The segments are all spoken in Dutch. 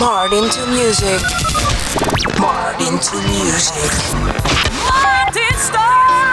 Marred into music. Marred into music. Martin Starr!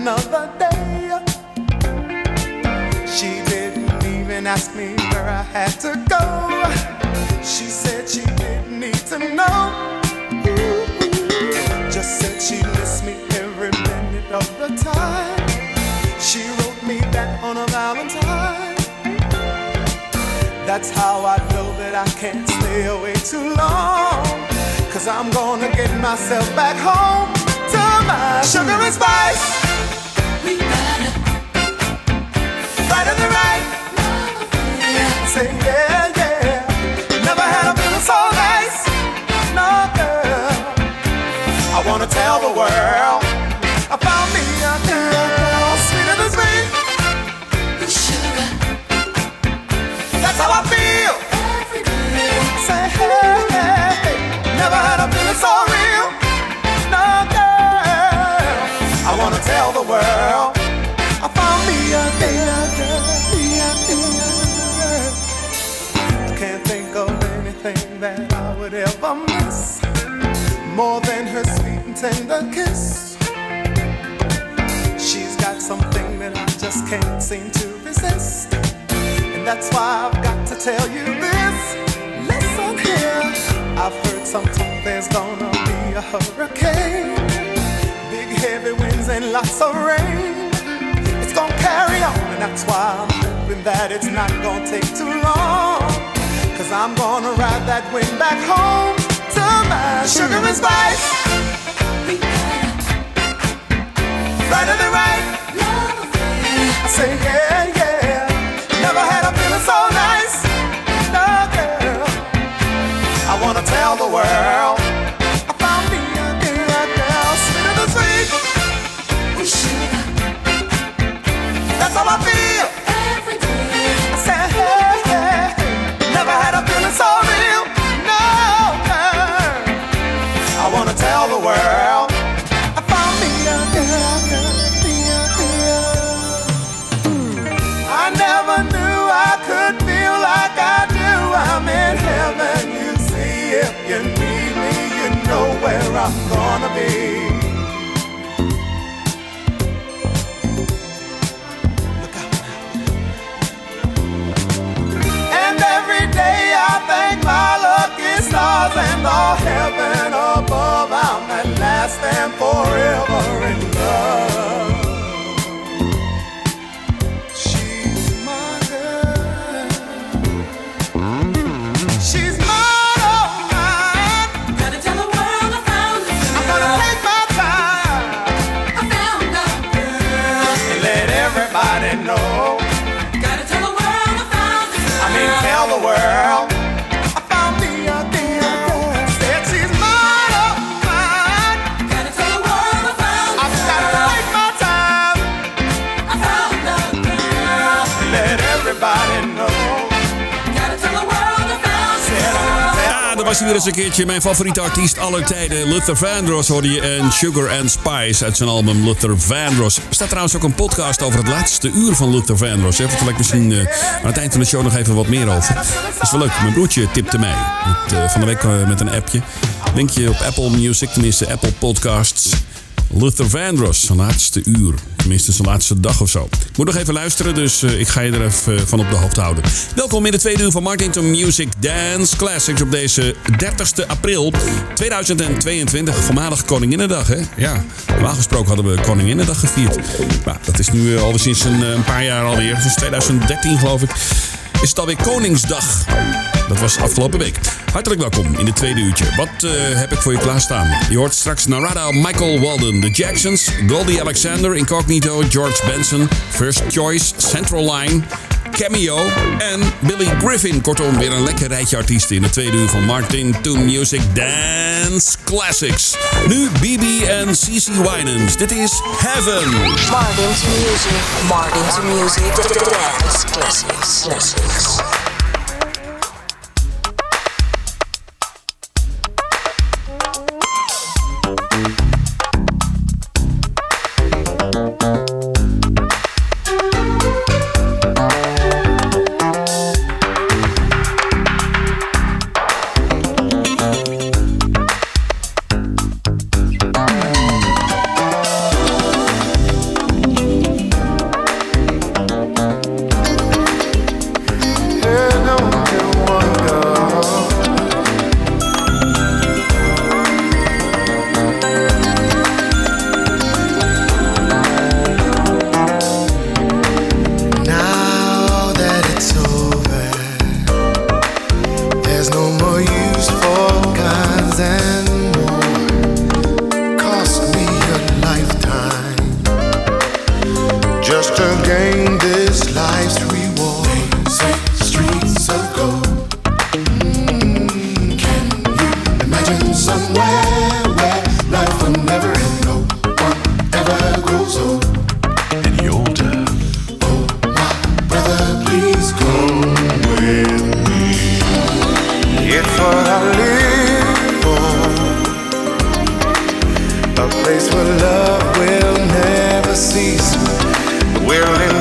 Another day. She didn't even ask me where I had to go. She said she didn't need to know. Just said she missed me every minute of the time. She wrote me back on a Valentine. That's how I know that I can't stay away too long. Cause I'm gonna get myself back home to my sugar and spice. Tell the world. Can't seem to resist. And that's why I've got to tell you this. Listen here. I've heard some talk there's gonna be a hurricane. Big heavy winds and lots of rain. It's gonna carry on, and that's why I'm hoping that it's not gonna take too long. Cause I'm gonna ride that wind back home to my sugar and spice. Right of the right. The world. I'm gonna be. Look out. And every day I thank my lucky stars and all heaven above. I'm at last and forever was weer eens een keertje. Mijn favoriete artiest aller tijden. Luther Vandross hoorde je. En Sugar and Spice uit zijn album Luther Vandross. Er staat trouwens ook een podcast over het laatste uur van Luther Vandross. Vertel ik misschien eh, aan het eind van de show nog even wat meer over. Dat is wel leuk. Mijn broertje tipte mij. Eh, van de week eh, met een appje. Linkje op Apple Music, tenminste Apple Podcasts. Luther Vandross, zijn laatste uur. Tenminste, zijn laatste dag of zo. Ik moet nog even luisteren, dus uh, ik ga je er even uh, van op de hoogte houden. Welkom in de tweede uur van Martin Music Dance Classics op deze 30 april 2022. Voormalig Koninginnedag, hè? Ja, normaal gesproken hadden we Koninginnedag gevierd. Maar dat is nu uh, alweer sinds een, een paar jaar alweer. Het is 2013 geloof ik. Is het alweer Koningsdag? Dat was afgelopen week. Hartelijk welkom in de tweede uurtje. Wat uh, heb ik voor je klaarstaan? Je hoort straks Narada, Michael Walden, The Jacksons, Goldie Alexander, Incognito, George Benson, First Choice, Central Line, Cameo en Billy Griffin. Kortom, weer een lekker rijtje artiesten in de tweede uur van Martin Toon Music Dance Classics. Nu BB en CC Winans. Dit is Heaven. Martin's Music. Martin's Music Dance Classics. Classics. a place where love will never cease. We're in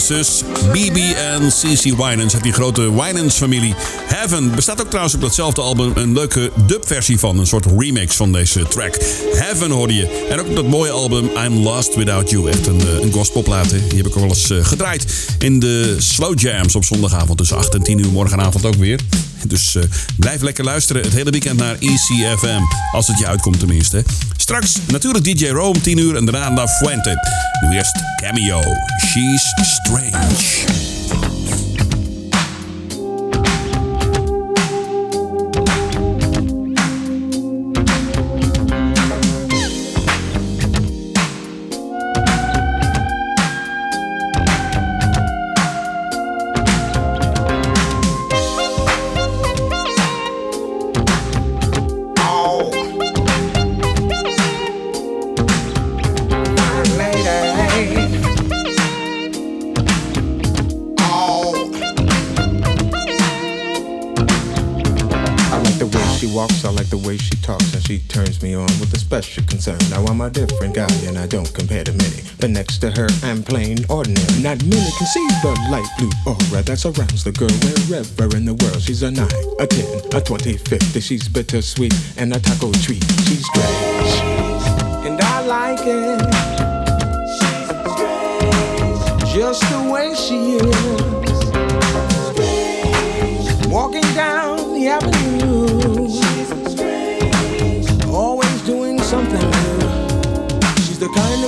broer en CC Winans die grote Winans-familie. Heaven bestaat ook trouwens op datzelfde album een leuke dubversie van, een soort remix van deze track. Heaven hoorde je. En ook op dat mooie album I'm Lost Without You. Echt een, eh, een gospelplaat. Die heb ik al wel eens uh, gedraaid in de slow jams op zondagavond tussen 8 en 10 uur. Morgenavond ook weer. Dus uh, blijf lekker luisteren het hele weekend naar ECFM. Als het je uitkomt tenminste. Straks natuurlijk DJ Rome 10 uur en daarna La Fuente. Nu eerst Cameo. She's Strange. But next to her, I'm plain ordinary. Not many can see the light blue aura that surrounds the girl wherever in the world. She's a 9, a 10, a 20, 50. She's bittersweet and a taco treat. She's strange. And I like it. She's strange. Just the way she is.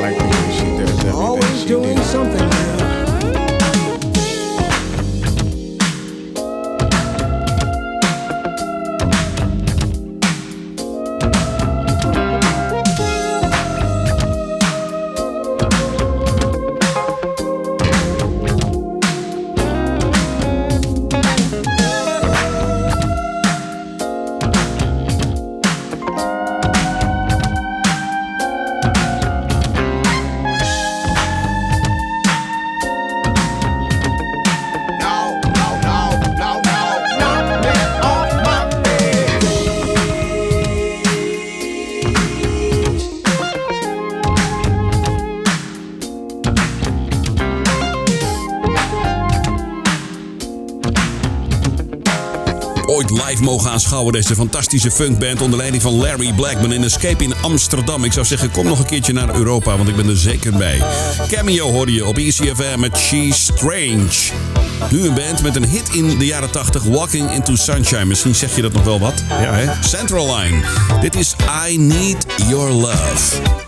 like the way she does everything Always she doing did. something new. mogen aanschouwen. Deze fantastische funkband onder leiding van Larry Blackman in Escape in Amsterdam. Ik zou zeggen, kom nog een keertje naar Europa, want ik ben er zeker bij. Cameo hoorde je op ECFM met She's Strange. Nu een band met een hit in de jaren 80, Walking into Sunshine. Misschien zeg je dat nog wel wat. Ja, hè? Central Line. Dit is I Need Your Love.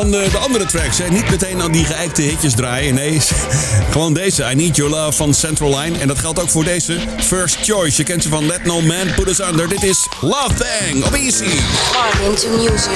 van de, de andere tracks. Hè. Niet meteen aan die geëikte hitjes draaien. Nee, gewoon deze. I Need Your Love van Central Line. En dat geldt ook voor deze. First Choice. Je kent ze van Let No Man Put Us Under. Dit is Love Thing op Easy. Music.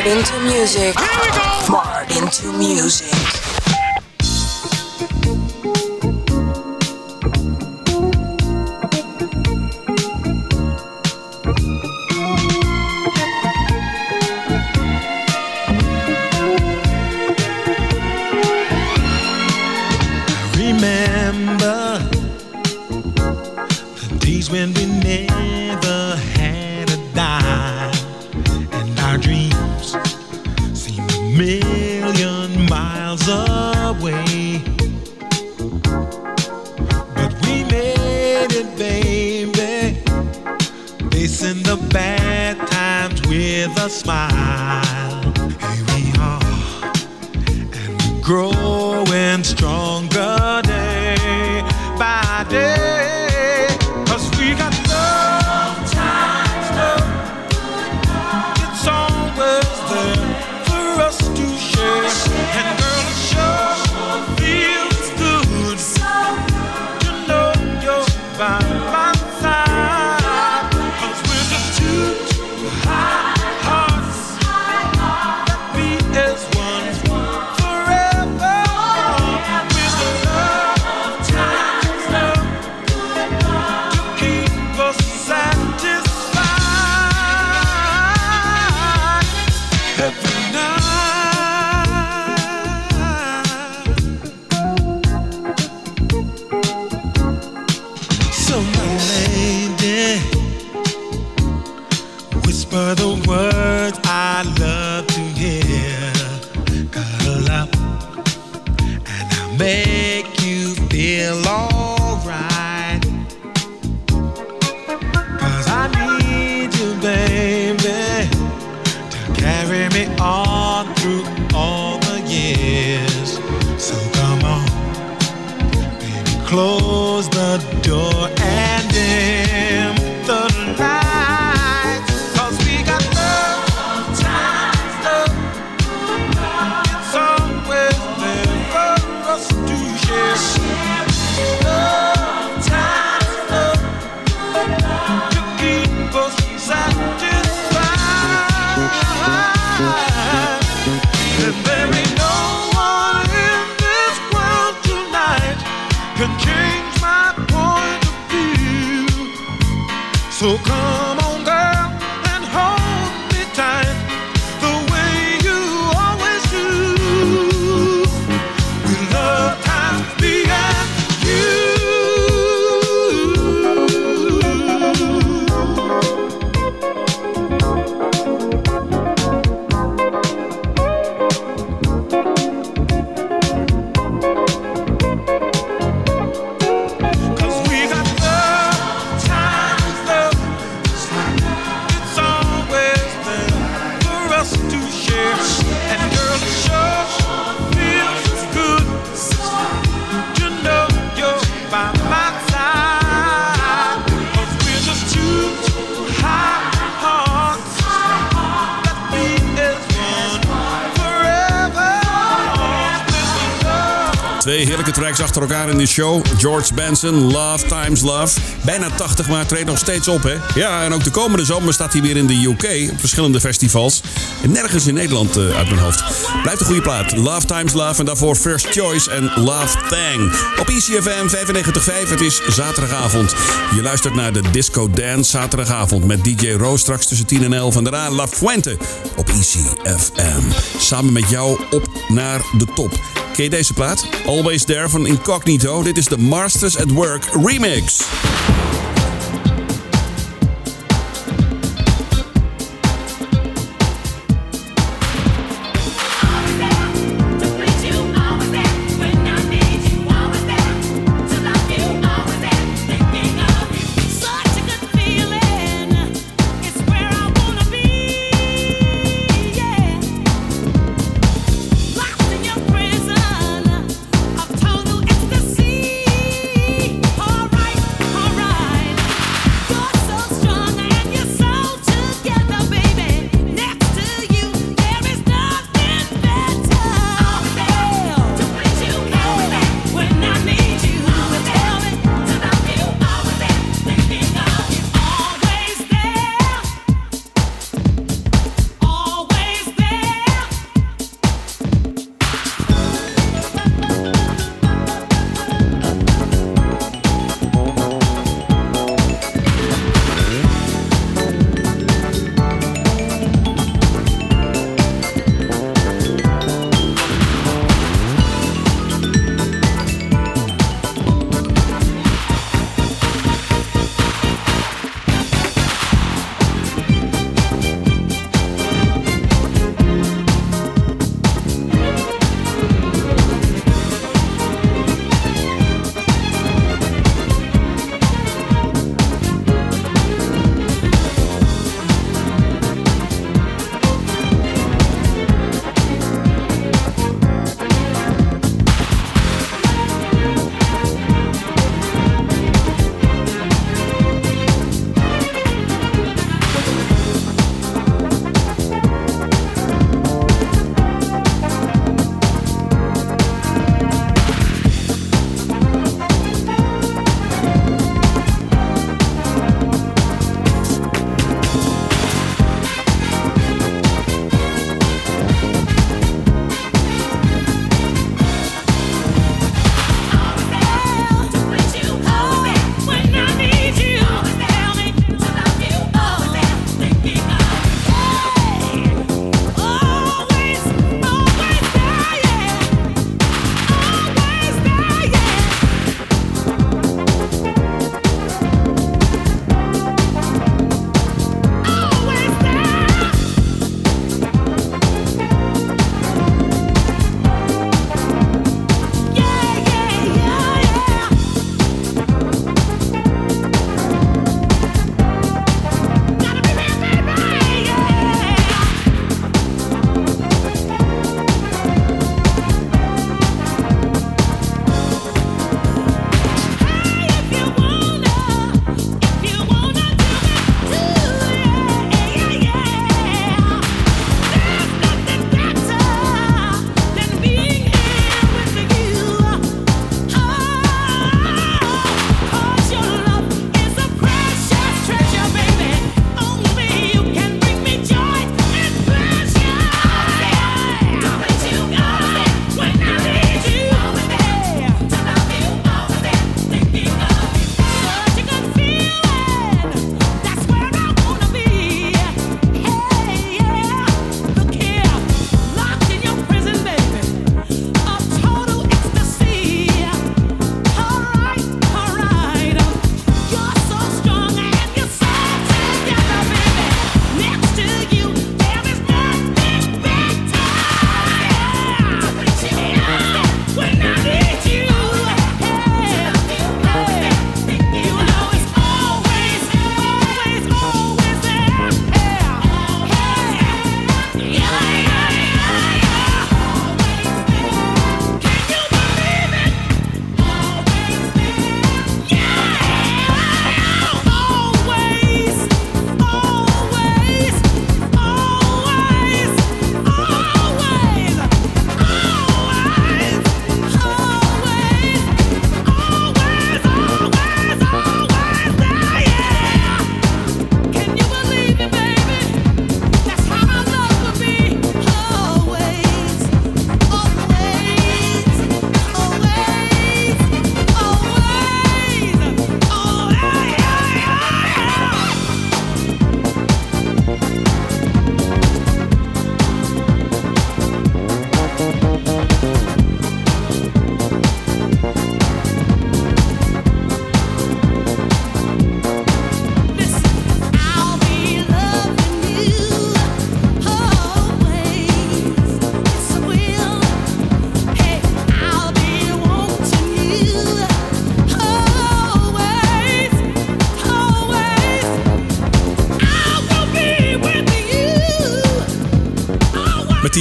Smart into music. Here we go. Smart into music. Twee heerlijke tracks achter elkaar in de show. George Benson, Love Times Love. Bijna 80, maar treedt nog steeds op, hè? Ja, en ook de komende zomer staat hij weer in de UK op verschillende festivals. En nergens in Nederland eh, uit mijn hoofd. Blijft een goede plaat. Love Times Love en daarvoor First Choice en Love Thang. Op E ECFM 95.5, het is zaterdagavond. Je luistert naar de Disco Dance zaterdagavond met DJ Roos straks tussen 10 en 11. En daarna La Fuente op ECFM. Samen met jou op naar de top. Ken deze plaat? Always There van Incognito. Dit is de Masters at Work remix.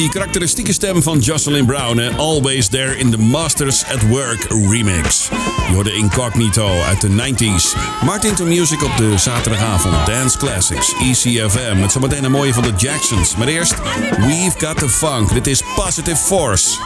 Die karakteristieke stem van Jocelyn Brown en Always There in the Masters at Work remix. Je hoorde Incognito uit de 90s. Martin to Music op de zaterdagavond. Dance Classics, ECFM. Met zometeen een mooie van de Jacksons. Maar eerst, We've Got the Funk. Dit is Positive Force.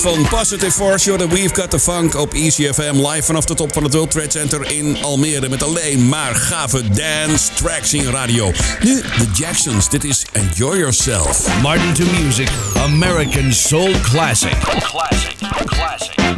van Positive Force. You're We've Got The Funk op ECFM. Live vanaf de top van het World Trade Center in Almere. Met alleen maar gave dance tracks in radio. Nu de Jacksons. Dit is Enjoy Yourself. Martin to Music. American Soul Classic. Classic. Classic.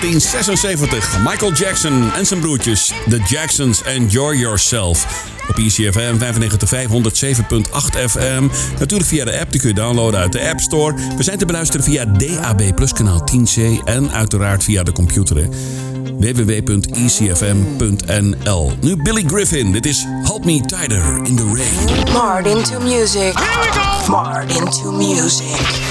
1976. Michael Jackson en zijn broertjes, The Jacksons, Enjoy Yourself. Op ICFM 95507.8 FM. Natuurlijk via de app, die kun je downloaden uit de App Store. We zijn te beluisteren via DAB Plus kanaal 10C en uiteraard via de computer. www.icfm.nl Nu Billy Griffin, dit is Help Me Tighter in the Rain. Smart into music. Smart into music.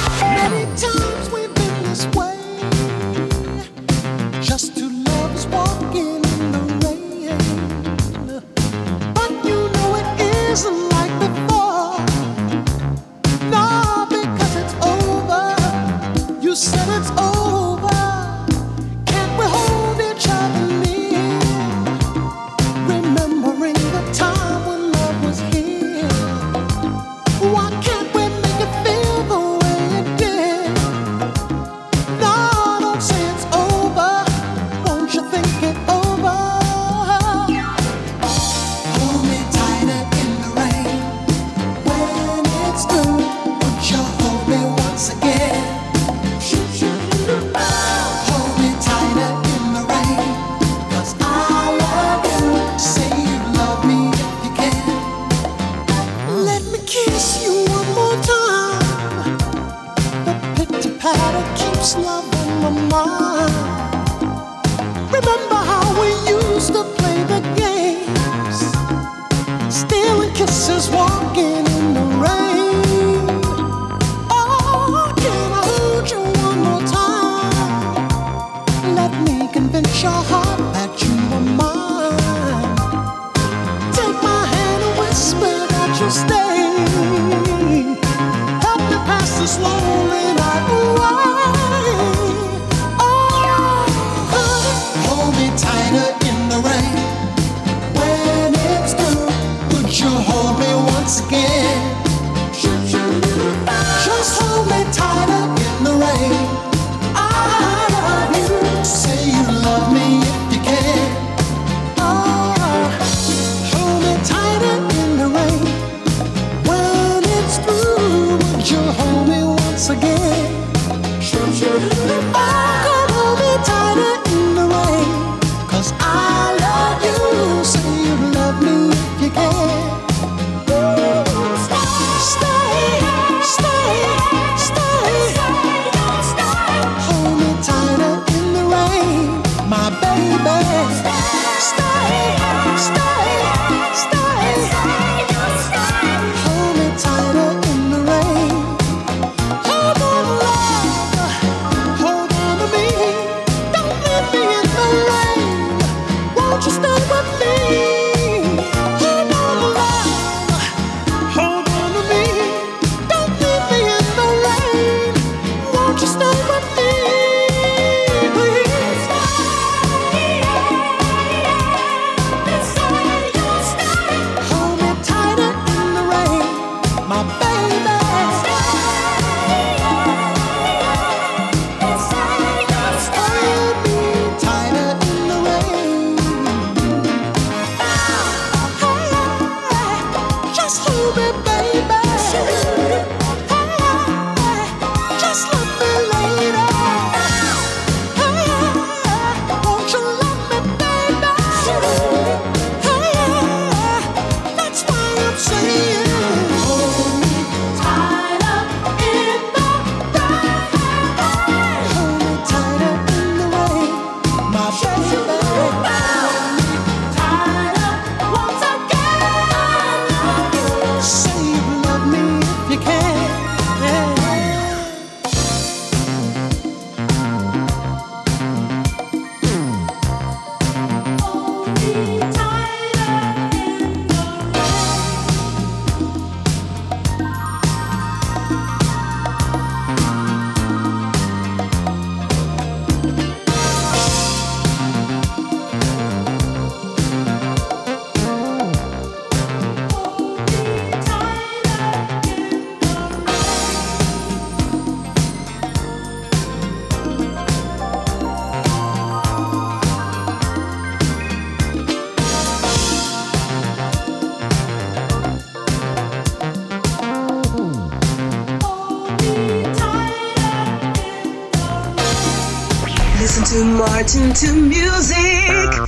listen to music.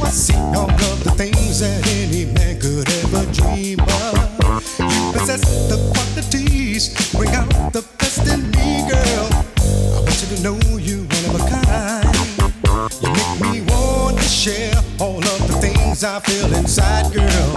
I see all of the things that any man could ever dream of. You possess the qualities, bring out the best in me, girl. I want you to know you one of a kind. You make me want to share all of the things I feel inside, girl.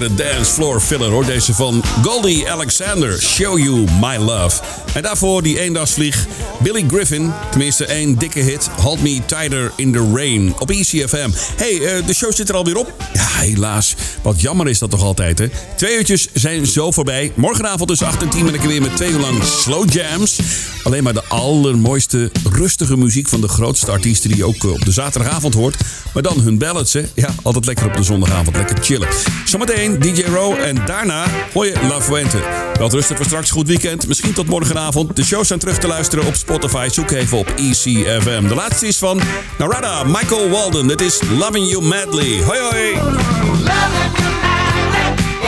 Lekkere dance floor filler hoor. Deze van Goldie Alexander, Show You My Love. En daarvoor die eendagsvlieg Billy Griffin. Tenminste één dikke hit. Hold Me Tighter in the Rain op ECFM. hey, eh, de show zit er alweer op. Ja, helaas. Wat jammer is dat toch altijd, hè? Twee uurtjes zijn zo voorbij. Morgenavond tussen 8 en 10 ben ik er weer met twee uur lang slow jams. Alleen maar de allermooiste, rustige muziek van de grootste artiesten die je ook eh, op de zaterdagavond hoort. Maar dan hun ballads, hè? Ja, altijd lekker op de zondagavond. Lekker chillen. Zometeen DJ Row en daarna hoor je La Fuente. Wel rustig voor straks. Goed weekend. Misschien tot morgenavond. De shows zijn terug te luisteren op Spotify. Zoek even op ECFM. De laatste is van Narada, Michael Walden. Dit is Loving You Madly. Hoi hoi!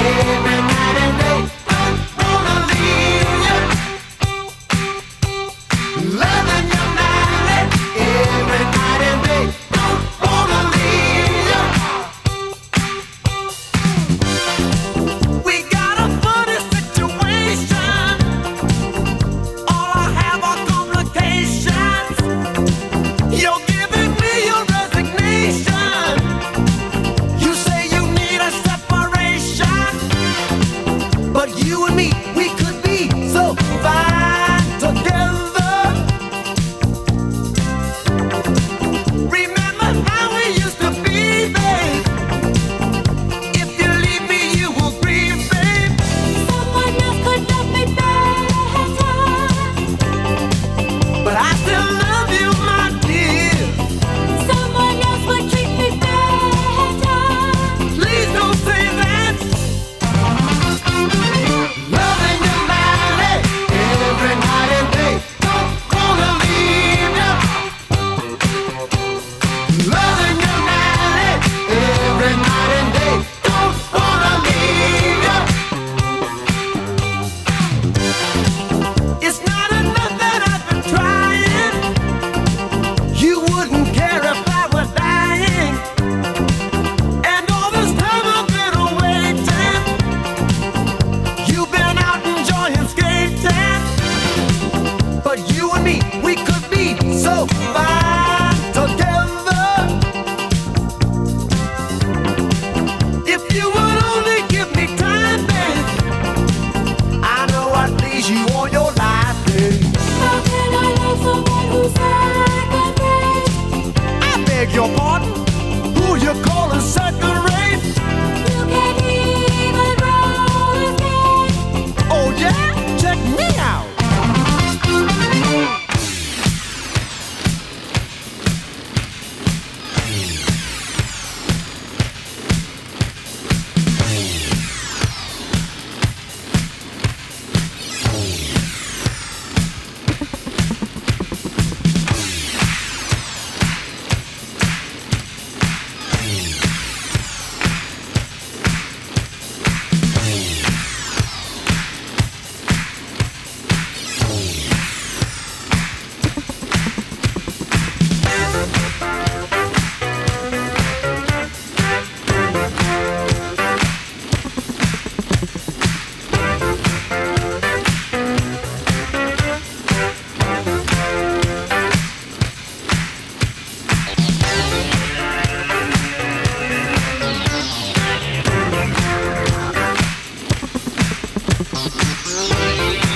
Baby Thank you.